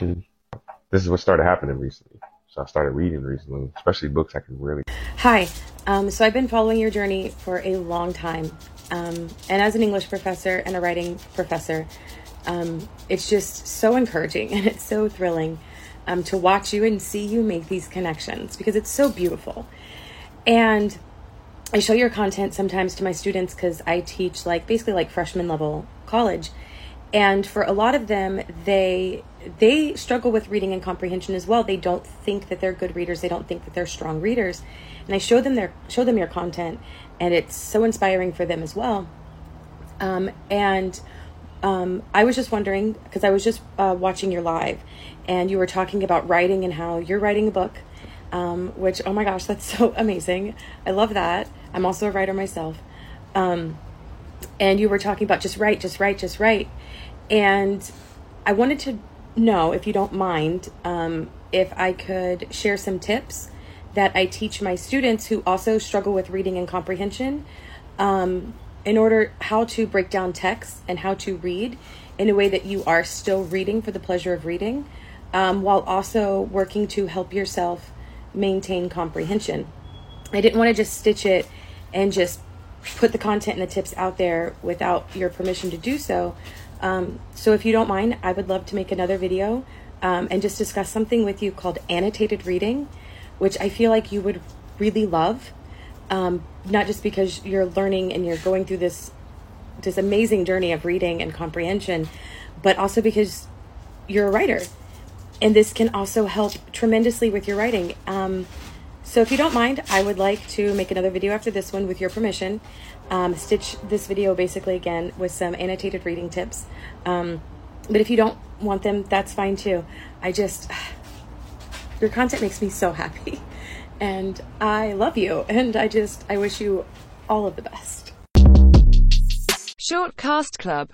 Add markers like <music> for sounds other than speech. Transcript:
this is what started happening recently. So I started reading recently, especially books I can really. Hi. Um, so I've been following your journey for a long time. Um, and as an English professor and a writing professor, um, it's just so encouraging <laughs> and it's so thrilling um, to watch you and see you make these connections because it's so beautiful. And I show your content sometimes to my students because I teach like basically like freshman level college. And for a lot of them, they they struggle with reading and comprehension as well. They don't think that they're good readers. They don't think that they're strong readers. And I show them their show them your content, and it's so inspiring for them as well. Um, and um, I was just wondering because I was just uh, watching your live, and you were talking about writing and how you're writing a book, um, which oh my gosh, that's <laughs> so amazing! I love that. I'm also a writer myself, um, and you were talking about just write, just write, just write, and I wanted to know if you don't mind um, if I could share some tips that I teach my students who also struggle with reading and comprehension um, in order how to break down text and how to read in a way that you are still reading for the pleasure of reading um, while also working to help yourself maintain comprehension. I didn't want to just stitch it and just put the content and the tips out there without your permission to do so. Um, so if you don't mind, I would love to make another video um, and just discuss something with you called annotated reading, which I feel like you would really love um, not just because you're learning and you're going through this this amazing journey of reading and comprehension, but also because you're a writer, and this can also help tremendously with your writing. So if you don't mind, I would like to make another video after this one with your permission. Um, stitch this video basically again with some annotated reading tips. Um, but if you don't want them, that's fine too. I just, <sighs> your content makes me so happy <laughs> and I love you. And I just, I wish you all of the best. Short Cast Club